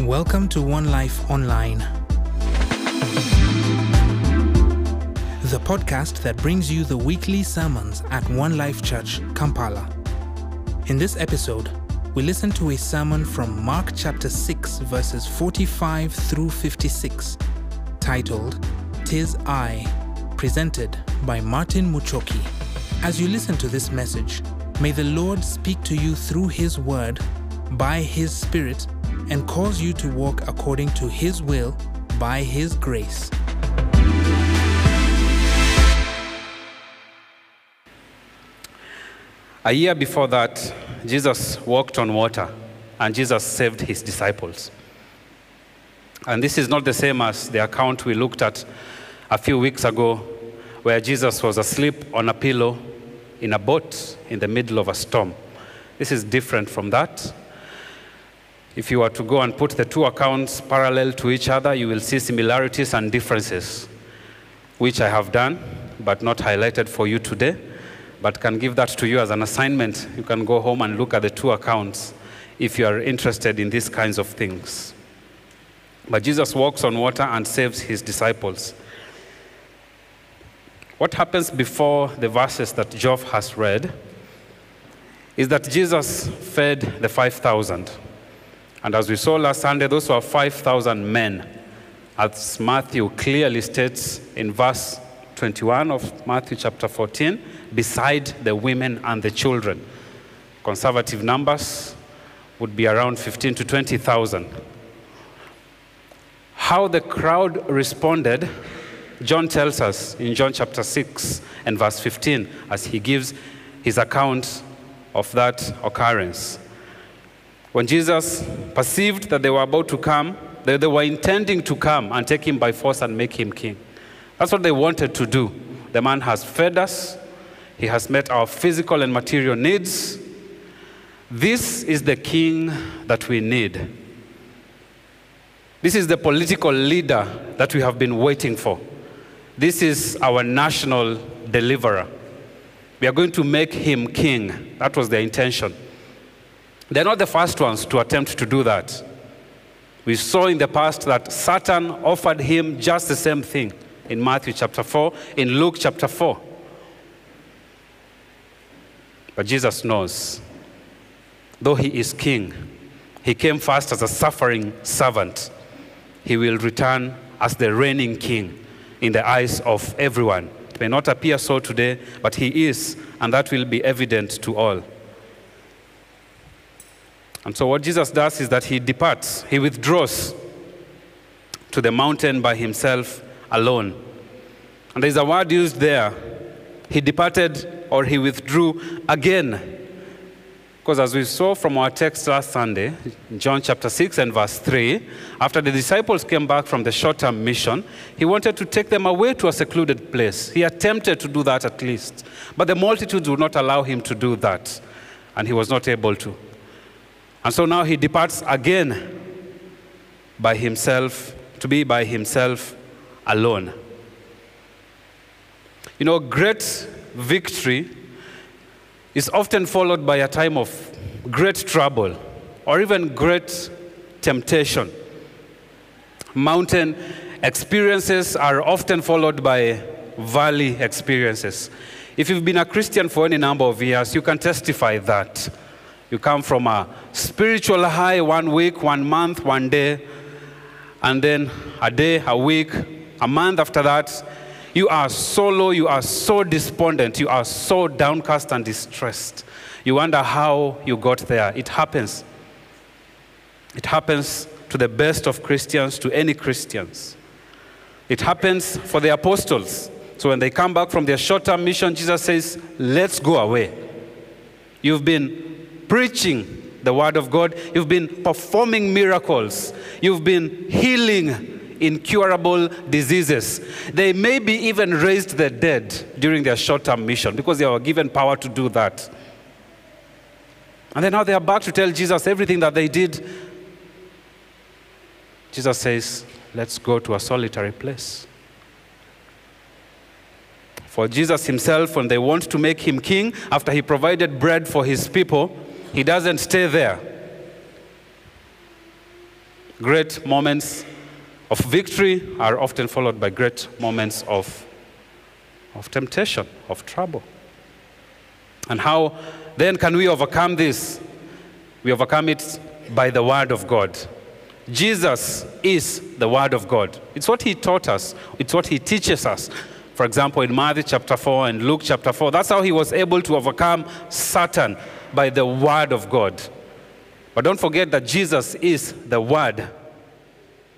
Welcome to One Life Online, the podcast that brings you the weekly sermons at One Life Church, Kampala. In this episode, we listen to a sermon from Mark chapter 6, verses 45 through 56, titled Tis I, presented by Martin Muchoki. As you listen to this message, may the Lord speak to you through His Word, by His Spirit, and cause you to walk according to His will by His grace. A year before that, Jesus walked on water and Jesus saved his disciples. And this is not the same as the account we looked at a few weeks ago, where Jesus was asleep on a pillow in a boat in the middle of a storm. This is different from that. If you were to go and put the two accounts parallel to each other, you will see similarities and differences, which I have done, but not highlighted for you today, but can give that to you as an assignment. You can go home and look at the two accounts if you are interested in these kinds of things. But Jesus walks on water and saves his disciples. What happens before the verses that Geoff has read is that Jesus fed the 5,000. And as we saw last Sunday, those were 5,000 men, as Matthew clearly states in verse 21 of Matthew chapter 14, beside the women and the children. Conservative numbers would be around 15 to 20,000. How the crowd responded, John tells us in John chapter 6 and verse 15 as he gives his account of that occurrence. When Jesus perceived that they were about to come, they, they were intending to come and take him by force and make him king. That's what they wanted to do. The man has fed us, he has met our physical and material needs. This is the king that we need. This is the political leader that we have been waiting for. This is our national deliverer. We are going to make him king. That was their intention. They're not the first ones to attempt to do that. We saw in the past that Satan offered him just the same thing in Matthew chapter 4, in Luke chapter 4. But Jesus knows, though he is king, he came first as a suffering servant. He will return as the reigning king in the eyes of everyone. It may not appear so today, but he is, and that will be evident to all. And so, what Jesus does is that he departs, he withdraws to the mountain by himself alone. And there's a word used there. He departed or he withdrew again. Because as we saw from our text last Sunday, John chapter 6 and verse 3, after the disciples came back from the short term mission, he wanted to take them away to a secluded place. He attempted to do that at least. But the multitudes would not allow him to do that, and he was not able to. And so now he departs again by himself, to be by himself alone. You know, great victory is often followed by a time of great trouble or even great temptation. Mountain experiences are often followed by valley experiences. If you've been a Christian for any number of years, you can testify that. You come from a spiritual high one week, one month, one day, and then a day, a week, a month after that, you are so low, you are so despondent, you are so downcast and distressed. You wonder how you got there. It happens. It happens to the best of Christians, to any Christians. It happens for the apostles. So when they come back from their short term mission, Jesus says, Let's go away. You've been preaching the word of God, you've been performing miracles, you've been healing incurable diseases. They maybe even raised the dead during their short term mission because they were given power to do that. And then now they are back to tell Jesus everything that they did. Jesus says, Let's go to a solitary place. For Jesus himself, when they want to make him king, after he provided bread for his people, he doesn't stay there. Great moments of victory are often followed by great moments of, of temptation, of trouble. And how then can we overcome this? We overcome it by the Word of God. Jesus is the Word of God. It's what He taught us, it's what He teaches us. For example, in Matthew chapter 4 and Luke chapter 4, that's how He was able to overcome Satan by the Word of God. But don't forget that Jesus is the Word.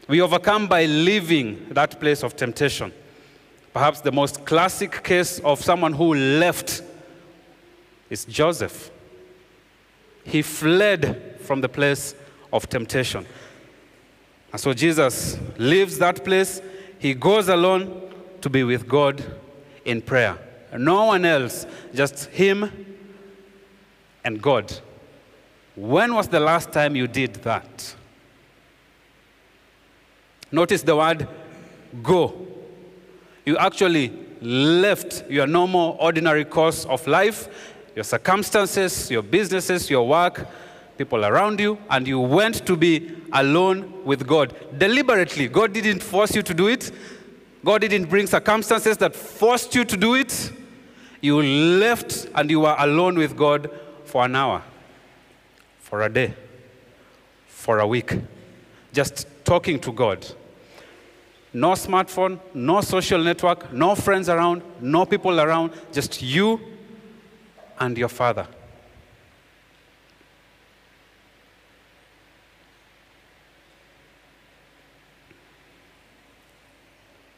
We overcome by leaving that place of temptation. Perhaps the most classic case of someone who left is Joseph. He fled from the place of temptation. And so Jesus leaves that place. He goes alone to be with God in prayer. No one else, just him and God. When was the last time you did that? Notice the word go. You actually left your normal, ordinary course of life, your circumstances, your businesses, your work, people around you, and you went to be alone with God. Deliberately. God didn't force you to do it, God didn't bring circumstances that forced you to do it. You left and you were alone with God for an hour, for a day, for a week, just talking to God. No smartphone, no social network, no friends around, no people around, just you and your Father.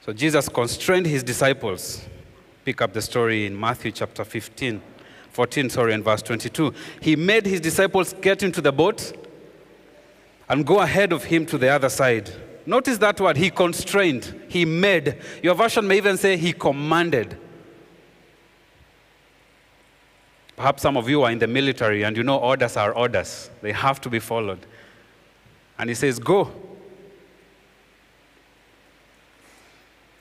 So Jesus constrained his disciples. Pick up the story in Matthew chapter 15, 14, sorry, and verse 22. He made his disciples get into the boat and go ahead of him to the other side. Notice that word, he constrained, he made. Your version may even say he commanded. Perhaps some of you are in the military and you know orders are orders, they have to be followed. And he says, Go.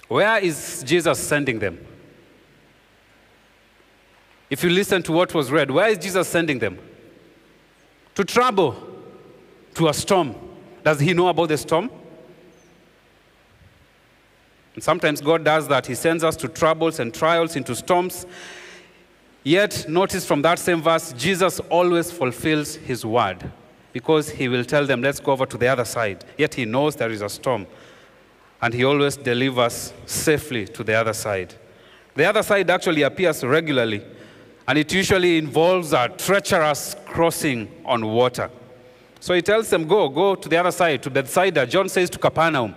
Where is Jesus sending them? If you listen to what was read, where is Jesus sending them? To trouble, to a storm. Does he know about the storm? And sometimes God does that. He sends us to troubles and trials, into storms. Yet, notice from that same verse, Jesus always fulfills his word because he will tell them, let's go over to the other side. Yet he knows there is a storm and he always delivers safely to the other side. The other side actually appears regularly, and it usually involves a treacherous crossing on water. So he tells them, Go, go to the other side, to Bethsaida. John says to Capernaum.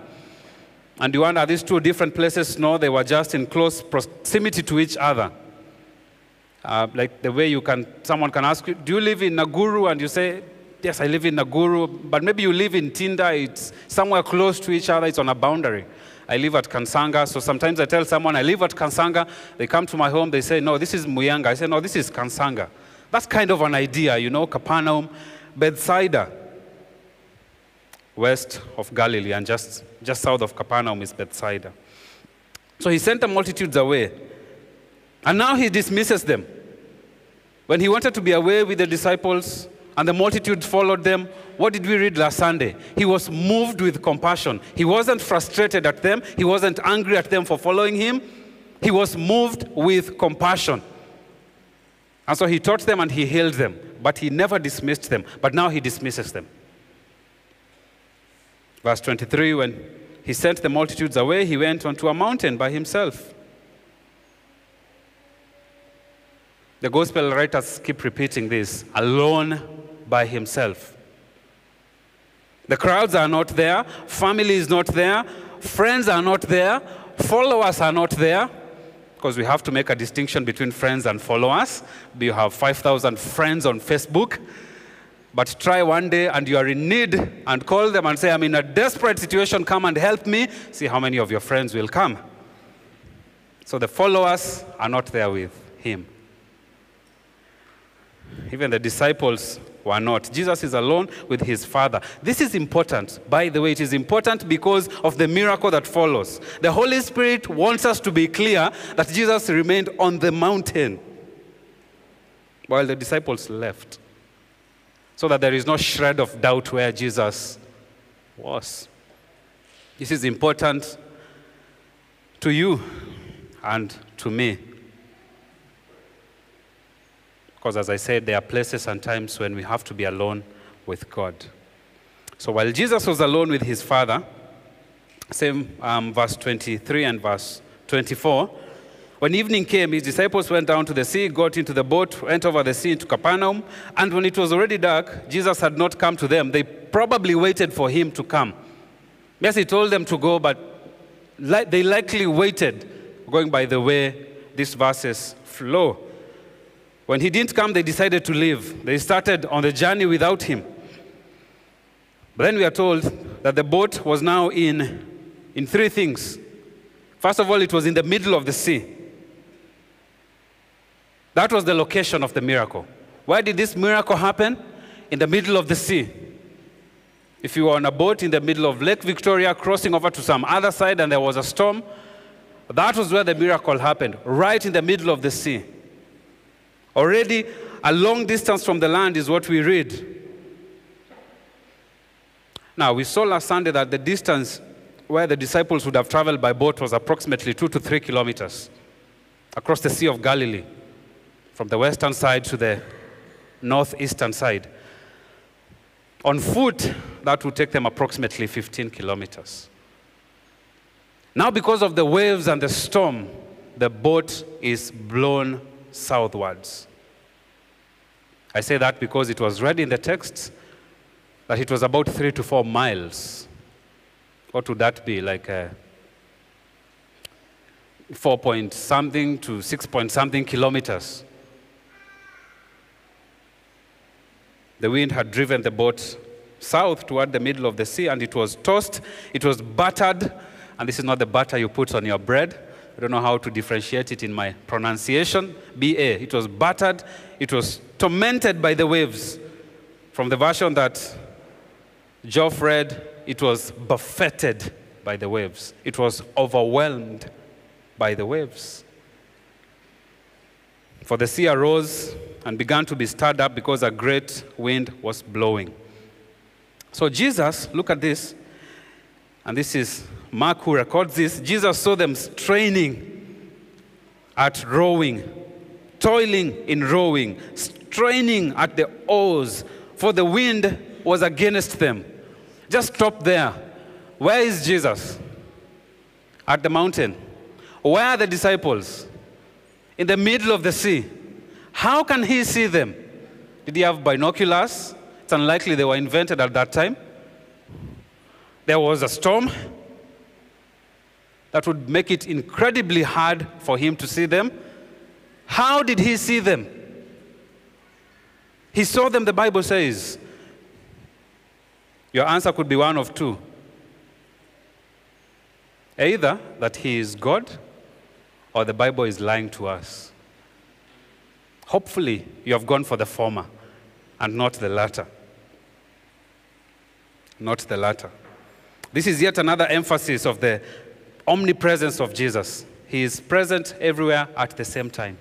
And you wonder, these two different places? No, they were just in close proximity to each other. Uh, like the way you can, someone can ask you, Do you live in Naguru? And you say, yes, I live in Naguru. but maybe you live in Ntinda, it's somewhere close to each other, it's on a boundary. I live at Kansanga, so sometimes I tell someone I live at Kansanga, they come to my home, they say, no, this is Muyenga. I say, no, this is Kansanga. That's kind of an idea, you know, Capernaum, Bethsaida, west of Galilee, and just, just south of Capernaum is Bethsaida. So he sent the multitudes away, and now he dismisses them. When he wanted to be away with the disciples, and the multitudes followed them. What did we read last Sunday? He was moved with compassion. He wasn't frustrated at them, he wasn't angry at them for following him. He was moved with compassion. And so he taught them and he healed them, but he never dismissed them. But now he dismisses them. Verse 23 when he sent the multitudes away, he went onto a mountain by himself. The gospel writers keep repeating this alone by himself. The crowds are not there, family is not there, friends are not there, followers are not there, because we have to make a distinction between friends and followers. You have 5,000 friends on Facebook, but try one day and you are in need and call them and say, I'm in a desperate situation, come and help me. See how many of your friends will come. So the followers are not there with him. Even the disciples were not. Jesus is alone with his Father. This is important. By the way, it is important because of the miracle that follows. The Holy Spirit wants us to be clear that Jesus remained on the mountain while the disciples left, so that there is no shred of doubt where Jesus was. This is important to you and to me. Because, as I said, there are places and times when we have to be alone with God. So, while Jesus was alone with his Father, same um, verse 23 and verse 24, when evening came, his disciples went down to the sea, got into the boat, went over the sea to Capernaum, and when it was already dark, Jesus had not come to them. They probably waited for him to come. Yes, he told them to go, but li- they likely waited, going by the way these verses flow. When he didn't come, they decided to leave. They started on the journey without him. But then we are told that the boat was now in, in three things. First of all, it was in the middle of the sea. That was the location of the miracle. Why did this miracle happen? In the middle of the sea. If you were on a boat in the middle of Lake Victoria, crossing over to some other side, and there was a storm, that was where the miracle happened, right in the middle of the sea. Already a long distance from the land is what we read. Now, we saw last Sunday that the distance where the disciples would have traveled by boat was approximately two to three kilometers across the Sea of Galilee, from the western side to the northeastern side. On foot, that would take them approximately 15 kilometers. Now, because of the waves and the storm, the boat is blown southwards. I say that because it was read in the text that it was about three to four miles. What would that be? Like a four point something to six point something kilometers. The wind had driven the boat south toward the middle of the sea and it was tossed, it was battered, and this is not the butter you put on your bread. I don't know how to differentiate it in my pronunciation. BA. It was battered, it was tormented by the waves. From the version that Geoff read, it was buffeted by the waves, it was overwhelmed by the waves. For the sea arose and began to be stirred up because a great wind was blowing. So, Jesus, look at this, and this is Mark who records this. Jesus saw them straining at rowing, toiling in rowing, straining at the oars, for the wind was against them. Just stop there. Where is Jesus? At the mountain. Where are the disciples? In the middle of the sea. How can he see them? Did he have binoculars? It's unlikely they were invented at that time. There was a storm that would make it incredibly hard for him to see them. How did he see them? He saw them, the Bible says. Your answer could be one of two either that he is God or the Bible is lying to us. Hopefully, you have gone for the former and not the latter. Not the latter. This is yet another emphasis of the omnipresence of Jesus. He is present everywhere at the same time.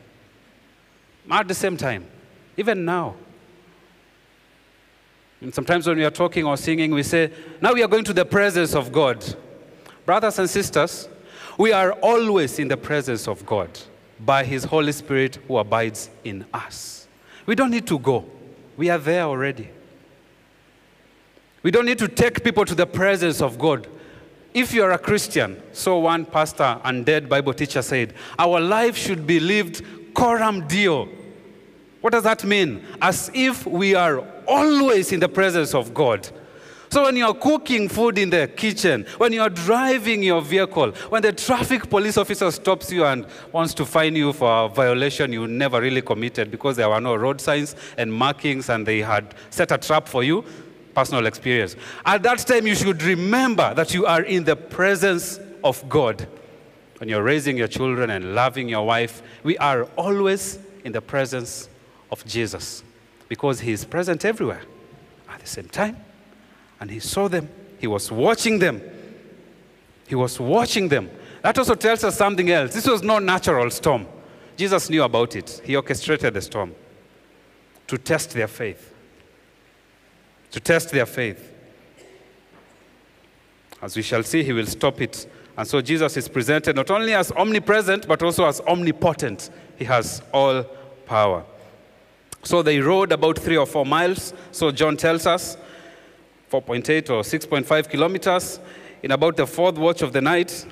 At the same time, even now. And sometimes when we are talking or singing, we say, Now we are going to the presence of God. Brothers and sisters, we are always in the presence of God by His Holy Spirit who abides in us. We don't need to go, we are there already. We don't need to take people to the presence of God. If you are a Christian, so one pastor and dead Bible teacher said, our life should be lived coram deo. What does that mean? As if we are always in the presence of God. So when you're cooking food in the kitchen, when you're driving your vehicle, when the traffic police officer stops you and wants to fine you for a violation you never really committed because there were no road signs and markings and they had set a trap for you, personal experience. At that time, you should remember that you are in the presence of God. When you're raising your children and loving your wife, we are always in the presence of Jesus because He is present everywhere at the same time. And He saw them, He was watching them. He was watching them. That also tells us something else. This was no natural storm. Jesus knew about it, He orchestrated the storm to test their faith to test their faith. As we shall see, he will stop it. And so Jesus is presented not only as omnipresent, but also as omnipotent. He has all power. So they rode about three or four miles, so John tells us, 4.8 or 6.5 kilometers. In about the fourth watch of the night,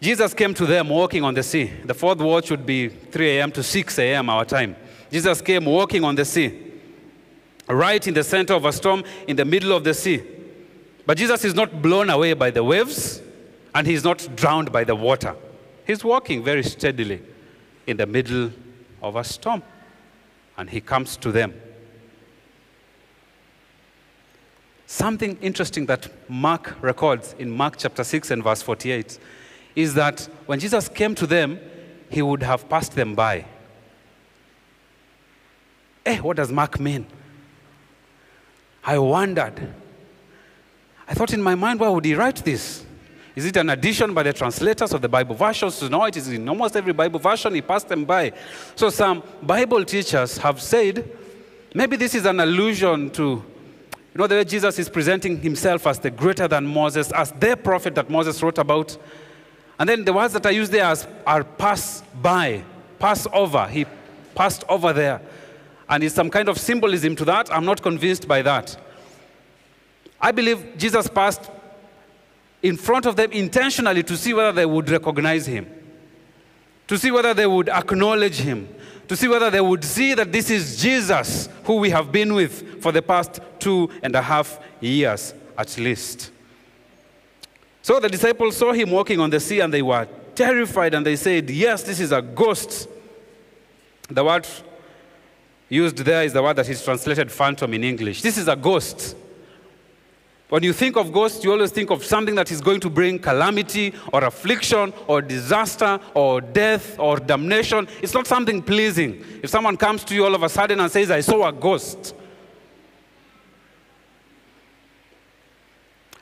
Jesus came to them walking on the sea. The fourth watch would be 3 a.m. to 6 a.m. our time. Jesus came walking on the sea, right in the center of a storm, in the middle of the sea. But Jesus is not blown away by the waves, and he's not drowned by the water. He's walking very steadily in the middle of a storm, and he comes to them. Something interesting that Mark records in Mark chapter 6 and verse 48 is that when Jesus came to them, he would have passed them by. Eh, what does Mark mean? I wondered. I thought in my mind, why would he write this? Is it an addition by the translators of the Bible versions? No, it is in almost every Bible version. He passed them by. So some Bible teachers have said maybe this is an allusion to, you know, the way Jesus is presenting himself as the greater than Moses, as the prophet that Moses wrote about. And then the words that are used there are pass by, pass over. He passed over there. And it's some kind of symbolism to that. I'm not convinced by that. I believe Jesus passed in front of them intentionally to see whether they would recognize him, to see whether they would acknowledge him, to see whether they would see that this is Jesus who we have been with for the past two and a half years at least. So the disciples saw him walking on the sea and they were terrified and they said, Yes, this is a ghost. The word used there is the word that is translated phantom in English. This is a ghost. When you think of ghosts, you always think of something that is going to bring calamity or affliction or disaster or death or damnation. It's not something pleasing. If someone comes to you all of a sudden and says, I saw a ghost,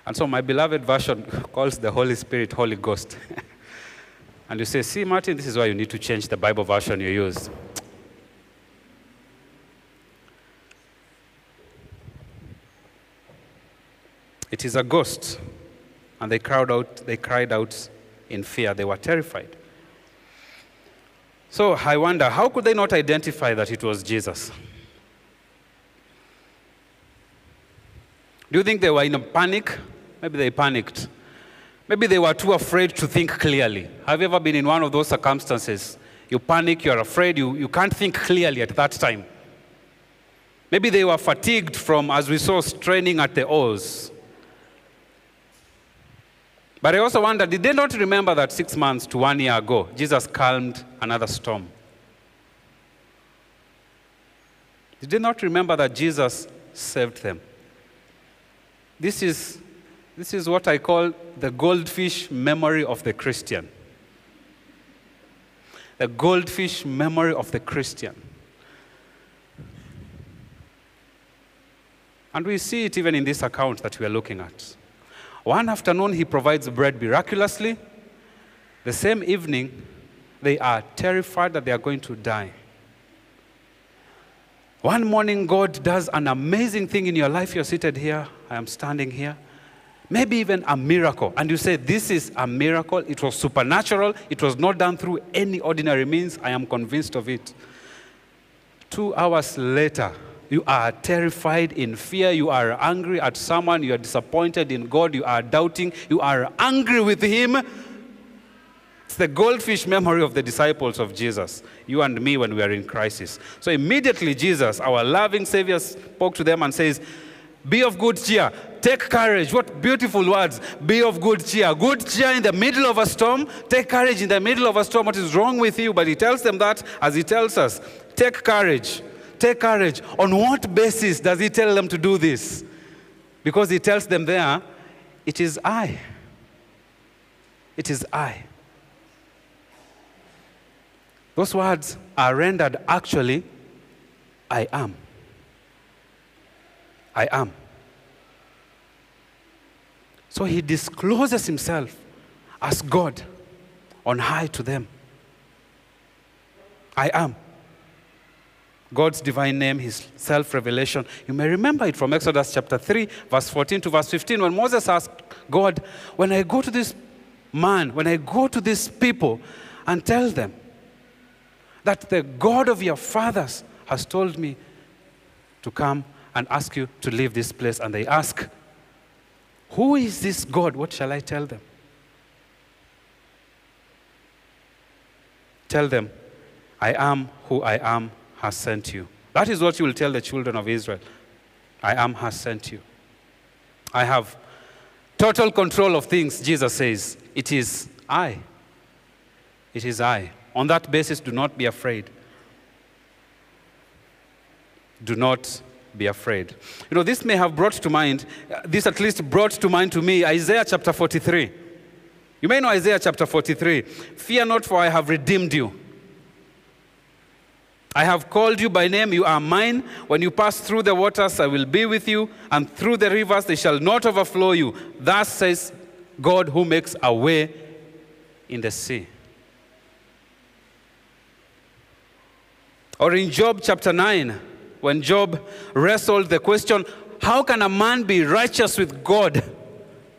And so my beloved version calls the Holy Spirit Holy Ghost. and you say, see, Martin, this is why you need to change the Bible version you use. It is a ghost. And they cried out, they cried out in fear. They were terrified. So I wonder, how could they not identify that it was Jesus? Do you think they were in a panic? Maybe they panicked. Maybe they were too afraid to think clearly. Have you ever been in one of those circumstances? You panic, you're afraid, you, you can't think clearly at that time. Maybe they were fatigued from, as we saw, straining at the oars. But I also wonder did they not remember that six months to one year ago, Jesus calmed another storm? Did they not remember that Jesus saved them? This is this is what I call the goldfish memory of the Christian. The goldfish memory of the Christian. And we see it even in this account that we are looking at. One afternoon, he provides bread miraculously. The same evening, they are terrified that they are going to die. One morning, God does an amazing thing in your life. You're seated here, I am standing here maybe even a miracle, and you say, This is a miracle, it was supernatural, it was not done through any ordinary means, I am convinced of it. Two hours later, you are terrified in fear, you are angry at someone, you are disappointed in God, you are doubting, you are angry with Him. It's the goldfish memory of the disciples of Jesus, you and me when we are in crisis. So immediately, Jesus, our loving Savior, spoke to them and says, Be of good cheer. Take courage. What beautiful words. Be of good cheer. Good cheer in the middle of a storm. Take courage in the middle of a storm. What is wrong with you? But he tells them that as he tells us. Take courage. Take courage. On what basis does he tell them to do this? Because he tells them there, it is I. It is I. Those words are rendered actually, I am. I am. So he discloses himself as God on high to them. I am. God's divine name, his self revelation. You may remember it from Exodus chapter 3, verse 14 to verse 15, when Moses asked God, When I go to this man, when I go to these people and tell them that the God of your fathers has told me to come and ask you to leave this place, and they ask, Who is this God? What shall I tell them? Tell them, I am who I am has sent you. That is what you will tell the children of Israel. I am has sent you. I have total control of things, Jesus says. It is I. It is I. On that basis, do not be afraid. Do not be afraid. You know, this may have brought to mind, uh, this at least brought to mind to me Isaiah chapter 43. You may know Isaiah chapter 43. Fear not, for I have redeemed you. I have called you by name, you are mine. When you pass through the waters, I will be with you, and through the rivers, they shall not overflow you. Thus says God who makes a way in the sea. Or in Job chapter 9, when Job wrestled the question, How can a man be righteous with God?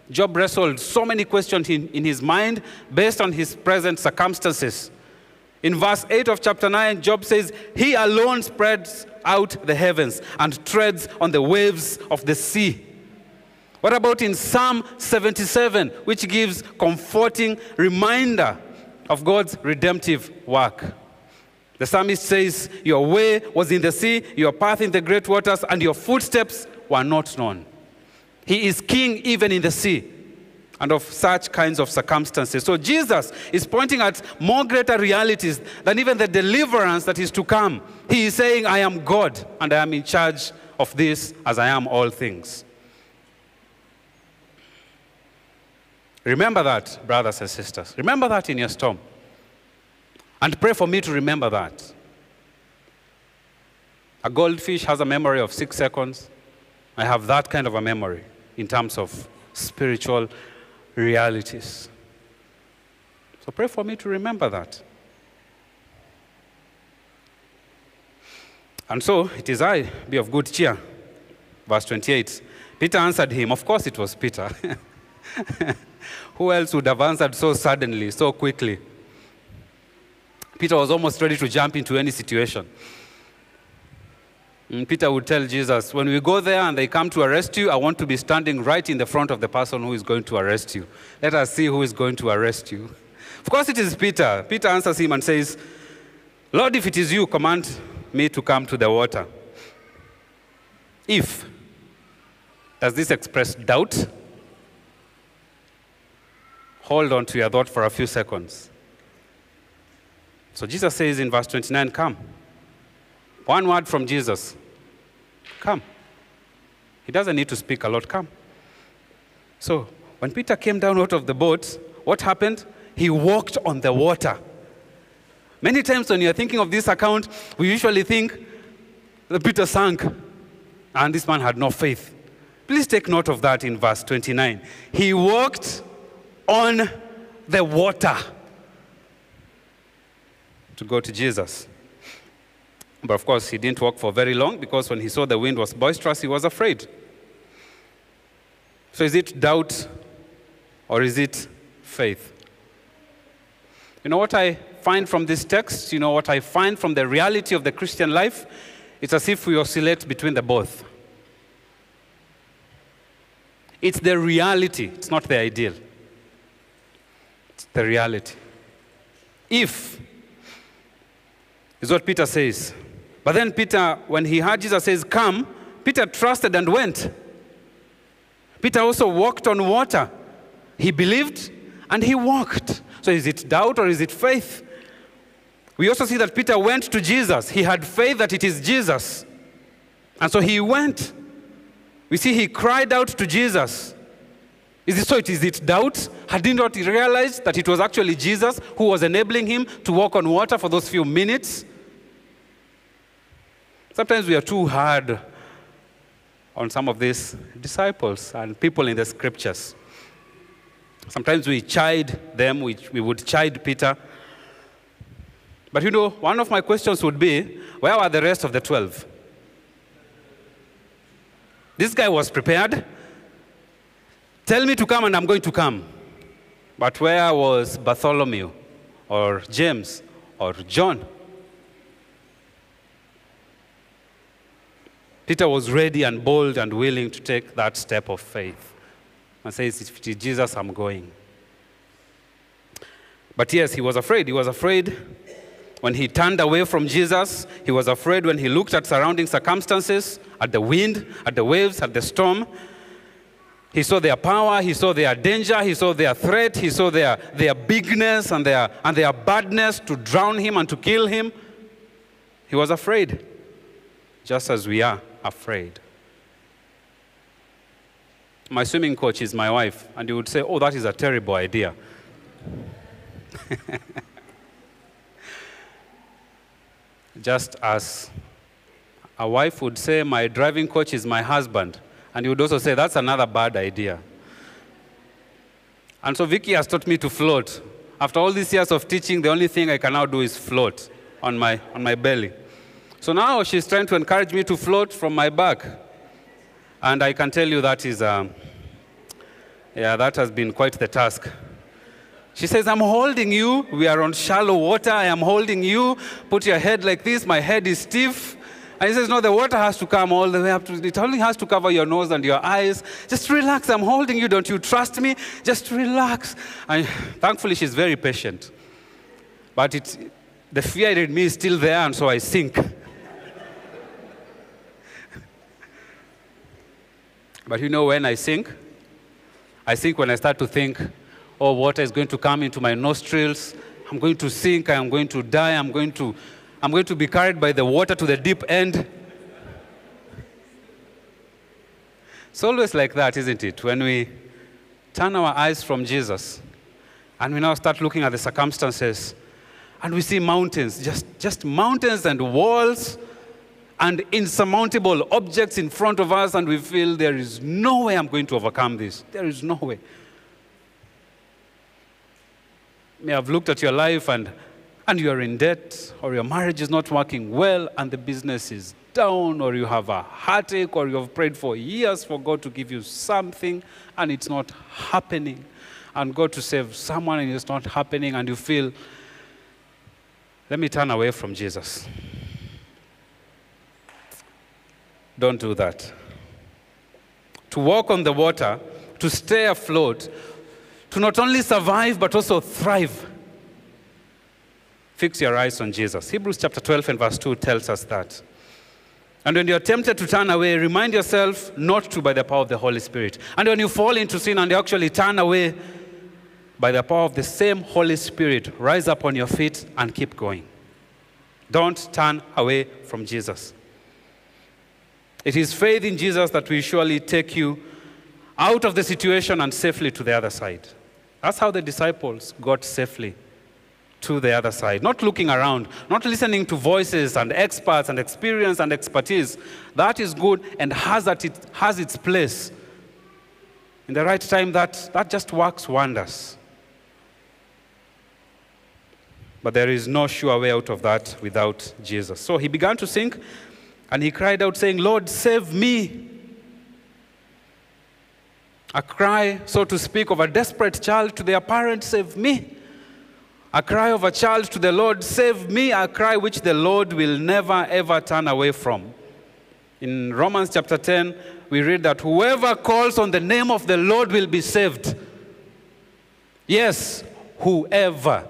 Job wrestled so many questions in, in his mind based on his present circumstances. In verse 8 of chapter 9, Job says, He alone spreads out the heavens and treads on the waves of the sea. What about in Psalm 77, which gives comforting reminder of God's redemptive work? The psalmist says, Your way was in the sea, your path in the great waters, and your footsteps were not known. He is king even in the sea and of such kinds of circumstances. So Jesus is pointing at more greater realities than even the deliverance that is to come. He is saying, I am God and I am in charge of this as I am all things. Remember that, brothers and sisters. Remember that in your storm. And pray for me to remember that. A goldfish has a memory of six seconds. I have that kind of a memory in terms of spiritual realities. So pray for me to remember that. And so it is I, be of good cheer. Verse 28. Peter answered him. Of course, it was Peter. Who else would have answered so suddenly, so quickly? Peter was almost ready to jump into any situation. And Peter would tell Jesus, When we go there and they come to arrest you, I want to be standing right in the front of the person who is going to arrest you. Let us see who is going to arrest you. Of course, it is Peter. Peter answers him and says, Lord, if it is you, command me to come to the water. If. Does this express doubt? Hold on to your thought for a few seconds. So Jesus says in verse 29, Come. One word from Jesus Come. He doesn't need to speak a lot. Come. So when Peter came down out of the boat, what happened? He walked on the water. Many times when you're thinking of this account, we usually think that Peter sank and this man had no faith. Please take note of that in verse 29. He walked on the water to go to Jesus. But of course, he didn't walk for very long because when he saw the wind was boisterous, he was afraid. So, is it doubt or is it faith? You know what I find from this text? You know what I find from the reality of the Christian life? It's as if we oscillate between the both. It's the reality, it's not the ideal. It's the reality. If, is what Peter says. But then Peter, when he heard Jesus says, Come, Peter trusted and went. Peter also walked on water. He believed and he walked. So is it doubt or is it faith? We also see that Peter went to Jesus. He had faith that it is Jesus. And so he went. We see he cried out to Jesus. Is it so? Is it doubt? Had he not realized that it was actually Jesus who was enabling him to walk on water for those few minutes? Sometimes we are too hard on some of these disciples and people in the scriptures. Sometimes we chide them, we, we would chide Peter. But you know, one of my questions would be where were the rest of the 12? This guy was prepared. Tell me to come and I'm going to come. But where was Bartholomew or James or John? Peter was ready and bold and willing to take that step of faith and says, If it is Jesus, I'm going. But yes, he was afraid. He was afraid when he turned away from Jesus. He was afraid when he looked at surrounding circumstances, at the wind, at the waves, at the storm. He saw their power, he saw their danger, he saw their threat, he saw their, their bigness and their, and their badness to drown him and to kill him. He was afraid, just as we are afraid. My swimming coach is my wife, and he would say, Oh, that is a terrible idea. Just as a wife would say, My driving coach is my husband, and he would also say, That's another bad idea. And so Vicky has taught me to float. After all these years of teaching, the only thing I can now do is float on my, on my belly. So now she's trying to encourage me to float from my back. And I can tell you that is, um, yeah, that has been quite the task. She says, I'm holding you. We are on shallow water. I am holding you. Put your head like this. My head is stiff. And he says, No, the water has to come all the way up to it only has to cover your nose and your eyes. Just relax. I'm holding you. Don't you trust me? Just relax. And thankfully, she's very patient. But it's, the fear in me is still there, and so I sink. But you know when I sink? I sink when I start to think, oh, water is going to come into my nostrils. I'm going to sink. I'm going to die. I'm going to, I'm going to be carried by the water to the deep end. It's always like that, isn't it? When we turn our eyes from Jesus and we now start looking at the circumstances and we see mountains, just, just mountains and walls and insurmountable objects in front of us, and we feel there is no way I'm going to overcome this. There is no way. may have looked at your life and, and you're in debt, or your marriage is not working well, and the business is down, or you have a heartache, or you have prayed for years for God to give you something, and it's not happening. And God to save someone, and it's not happening, and you feel, let me turn away from Jesus. Don't do that. To walk on the water, to stay afloat, to not only survive but also thrive. Fix your eyes on Jesus. Hebrews chapter 12 and verse 2 tells us that. And when you're tempted to turn away, remind yourself not to by the power of the Holy Spirit. And when you fall into sin and you actually turn away by the power of the same Holy Spirit, rise up on your feet and keep going. Don't turn away from Jesus. It is faith in Jesus that will surely take you out of the situation and safely to the other side. That's how the disciples got safely to the other side. Not looking around, not listening to voices and experts and experience and expertise. That is good and has, that it, has its place. In the right time, that, that just works wonders. But there is no sure way out of that without Jesus. So he began to sink and he cried out, saying, Lord, save me a cry, so to speak, of a desperate child to their parent, save me. A cry of a child to the Lord, save me. A cry which the Lord will never, ever turn away from. In Romans chapter 10, we read that whoever calls on the name of the Lord will be saved. Yes, whoever.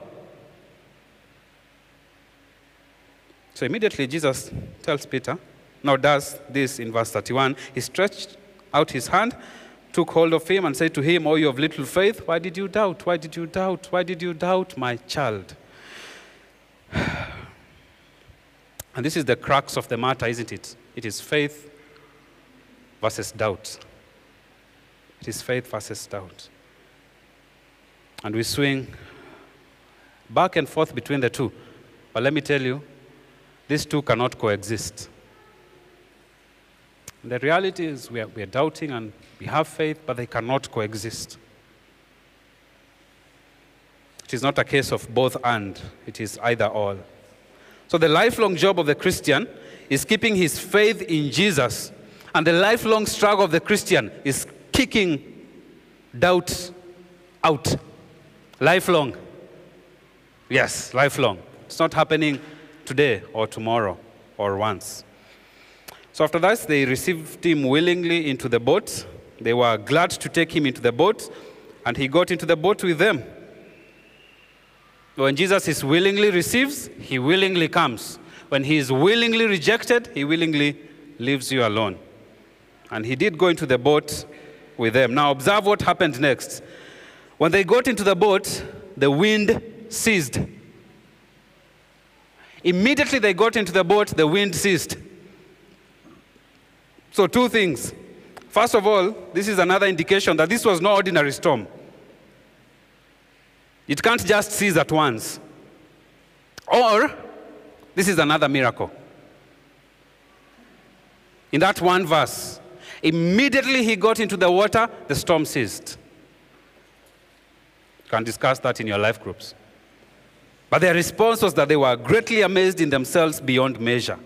So immediately Jesus tells Peter, now does this in verse 31. He stretched out his hand took hold of him and said to him, Oh, you have little faith, why did you doubt? Why did you doubt? Why did you doubt, my child? And this is the crux of the matter, isn't it? It is faith versus doubt. It is faith versus doubt. And we swing back and forth between the two. But let me tell you, these two cannot coexist. The reality is we are, we are doubting and we have faith, but they cannot coexist. It is not a case of both and, it is either or. So, the lifelong job of the Christian is keeping his faith in Jesus, and the lifelong struggle of the Christian is kicking doubt out. Lifelong. Yes, lifelong. It's not happening today or tomorrow or once. So after that, they received him willingly into the boat. They were glad to take him into the boat, and he got into the boat with them. When Jesus is willingly receives, he willingly comes. When he is willingly rejected, he willingly leaves you alone. And he did go into the boat with them. Now, observe what happened next. When they got into the boat, the wind ceased. Immediately they got into the boat, the wind ceased. So, two things. First of all, this is another indication that this was no ordinary storm. It can't just cease at once. Or, this is another miracle. In that one verse, immediately he got into the water, the storm ceased. You can discuss that in your life groups. But their response was that they were greatly amazed in themselves beyond measure.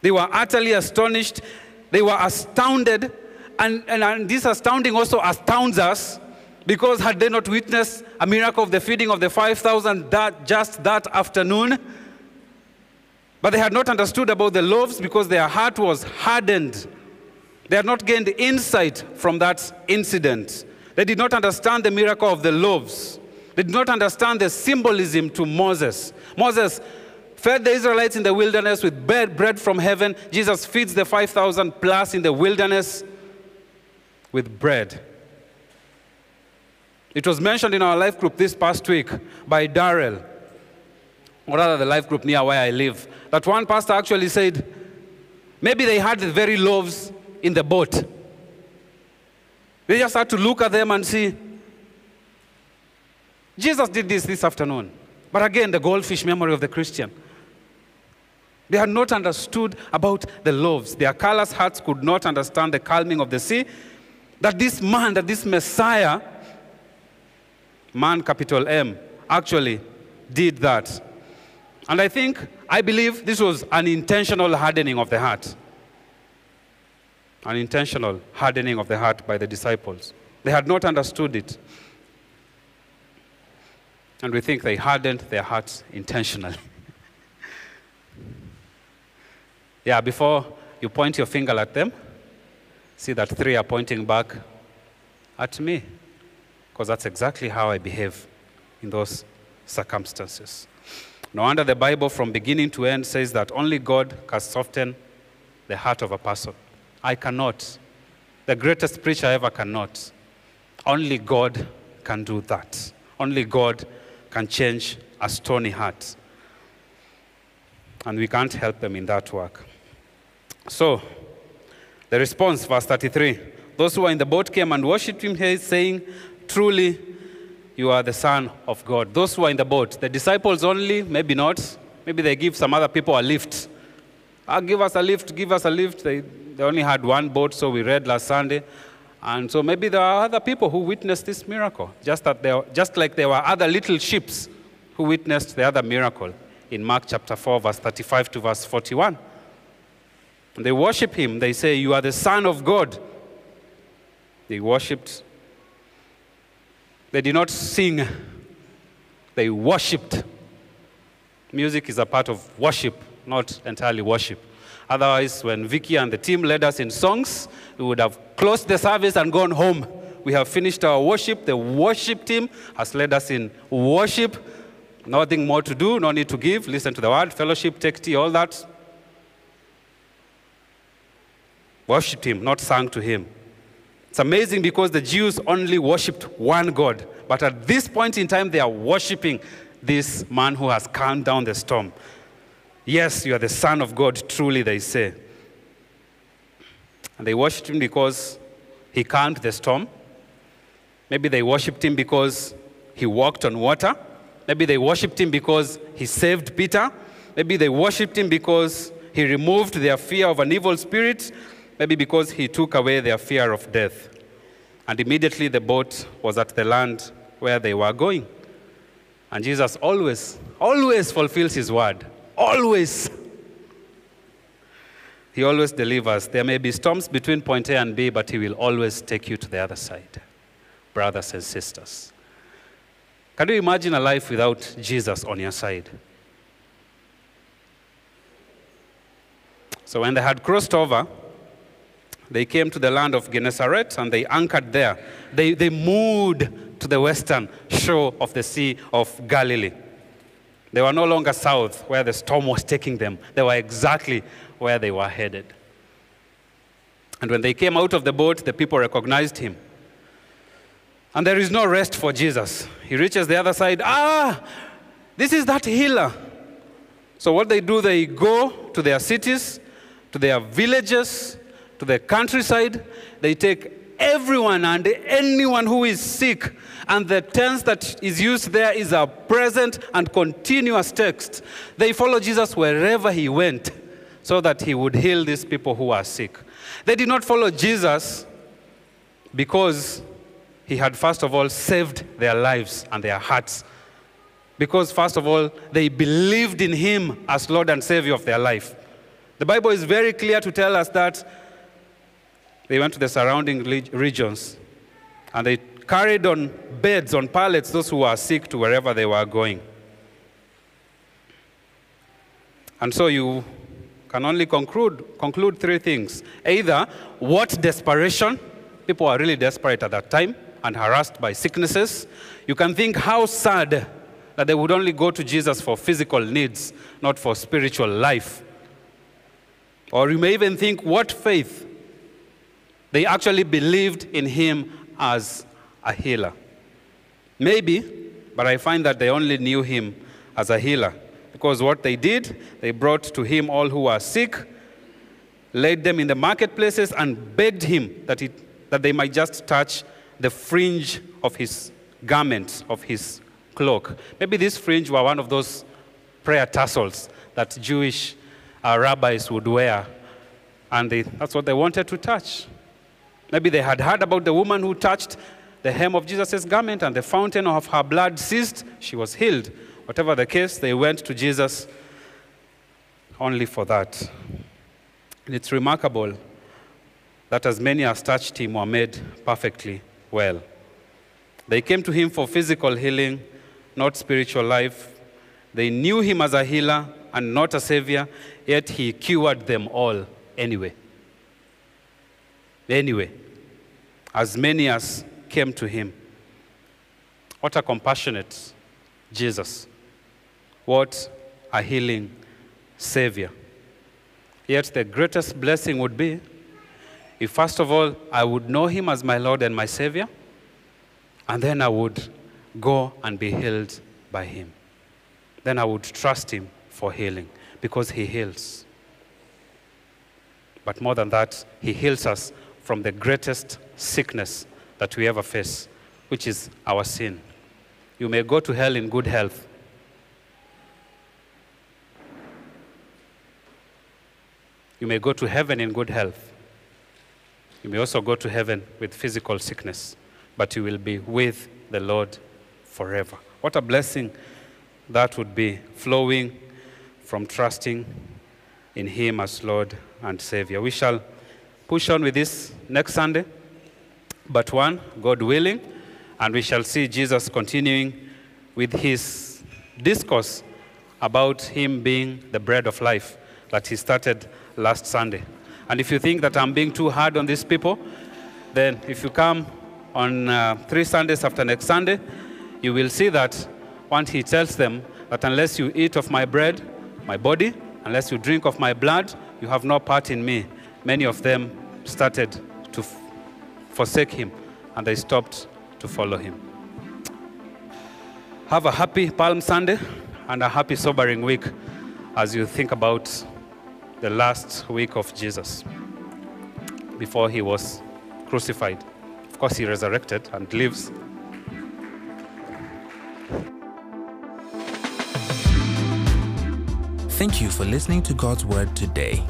They were utterly astonished. They were astounded. And, and, and this astounding also astounds us because had they not witnessed a miracle of the feeding of the 5,000 that, just that afternoon? But they had not understood about the loaves because their heart was hardened. They had not gained insight from that incident. They did not understand the miracle of the loaves. They did not understand the symbolism to Moses. Moses fed the Israelites in the wilderness with bread, from heaven. Jesus feeds the 5,000 plus in the wilderness with bread. It was mentioned in our life group this past week by Darrell, or rather the life group near where I live, that one pastor actually said, maybe they had the very loaves in the boat. They just had to look at them and see. Jesus did this this afternoon. But again, the goldfish memory of the Christian. They had not understood about the loaves. Their callous hearts could not understand the calming of the sea. That this man, that this Messiah, man capital M, actually did that. And I think, I believe this was an intentional hardening of the heart. An intentional hardening of the heart by the disciples. They had not understood it. And we think they hardened their hearts intentionally. yeah, before you point your finger at them, see that three are pointing back at me. Because that's exactly how I behave in those circumstances. No wonder the Bible, from beginning to end, says that only God can soften the heart of a person. I cannot. The greatest preacher ever cannot. Only God can do that. Only God can change a stony heart. And we can't help them in that work. So, the response, verse 33 those who were in the boat came and worshipped him, saying, Truly, you are the Son of God. Those who are in the boat, the disciples only, maybe not. Maybe they give some other people a lift. Ah, give us a lift, give us a lift. They, they only had one boat, so we read last Sunday. And so maybe there are other people who witnessed this miracle, just, that there, just like there were other little ships who witnessed the other miracle in Mark chapter 4, verse 35 to verse 41. And they worship him. They say, You are the Son of God. They worshipped. They did not sing, they worshipped. Music is a part of worship, not entirely worship. Otherwise, when Vicky and the team led us in songs, we would have closed the service and gone home. We have finished our worship. The worship team has led us in worship. Nothing more to do, no need to give. Listen to the word, fellowship, take tea, all that. Worshipped him, not sang to him. It's amazing because the Jews only worshipped one God. But at this point in time, they are worshiping this man who has calmed down the storm. Yes, you are the Son of God, truly, they say. And they worshipped him because he calmed the storm. Maybe they worshipped him because he walked on water. Maybe they worshipped him because he saved Peter. Maybe they worshipped him because he removed their fear of an evil spirit. Maybe because he took away their fear of death. And immediately the boat was at the land where they were going. And Jesus always, always fulfills his word. Always. He always delivers. There may be storms between point A and B, but he will always take you to the other side, brothers and sisters. Can you imagine a life without Jesus on your side? So when they had crossed over, they came to the land of Gennesaret and they anchored there. They, they moved to the western shore of the Sea of Galilee. They were no longer south where the storm was taking them, they were exactly where they were headed. And when they came out of the boat, the people recognized him. And there is no rest for Jesus. He reaches the other side. Ah, this is that healer. So, what they do, they go to their cities, to their villages, to the countryside. They take everyone and anyone who is sick. And the tense that is used there is a present and continuous text. They follow Jesus wherever he went so that he would heal these people who are sick. They did not follow Jesus because he had, first of all, saved their lives and their hearts. Because, first of all, they believed in him as Lord and Savior of their life. The Bible is very clear to tell us that they went to the surrounding regions and they carried on beds, on pallets, those who were sick to wherever they were going. And so you can only conclude, conclude three things. Either what desperation, people are really desperate at that time and harassed by sicknesses. You can think how sad that they would only go to Jesus for physical needs, not for spiritual life. Or you may even think what faith they actually believed in him as a healer. Maybe, but I find that they only knew him as a healer. Because what they did, they brought to him all who were sick, laid them in the marketplaces, and begged him that, he, that they might just touch the fringe of his garment, of his cloak. Maybe this fringe were one of those prayer tassels that Jewish uh, rabbis would wear, and they, that's what they wanted to touch. Maybe they had heard about the woman who touched the hem of Jesus' garment and the fountain of her blood ceased. She was healed. Whatever the case, they went to Jesus only for that. And it's remarkable that as many as touched him were made perfectly well. They came to him for physical healing, not spiritual life. They knew him as a healer and not a savior, yet he cured them all anyway. Anyway, as many as came to him. What a compassionate Jesus. What a healing Savior. Yet the greatest blessing would be if, first of all, I would know him as my Lord and my Savior, and then I would go and be healed by him. Then I would trust him for healing because he heals. But more than that, he heals us from the greatest sickness that we ever face, which is our sin. You may go to hell in good health. You may go to heaven in good health. You may also go to heaven with physical sickness, but you will be with the Lord forever. What a blessing that would be, flowing from trusting in Him as Lord and Savior. We shall push on with this next Sunday, but one, God willing, and we shall see Jesus continuing with his discourse about him being the bread of life that he started last Sunday. And if you think that I'm being too hard on these people, then if you come on uh, three Sundays after next Sunday, you will see that once he tells them that unless you eat of my bread, my body, unless you drink of my blood, you have no part in me many of them started to forsake him and they stopped to follow him. Have a happy Palm Sunday and a happy sobering week as you think about the last week of Jesus before he was crucified. Of course, he resurrected and lives. Thank you for listening to God's Word today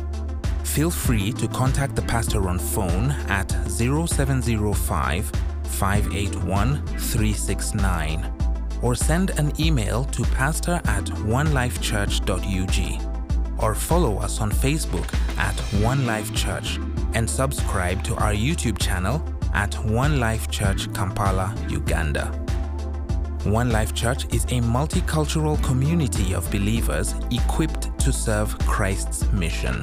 feel free to contact the pastor on phone at 0705 581 369 or send an email to pastor at onelifechurch.ug or follow us on Facebook at One Life Church and subscribe to our YouTube channel at One Life Church Kampala, Uganda. One Life Church is a multicultural community of believers equipped to serve Christ's mission.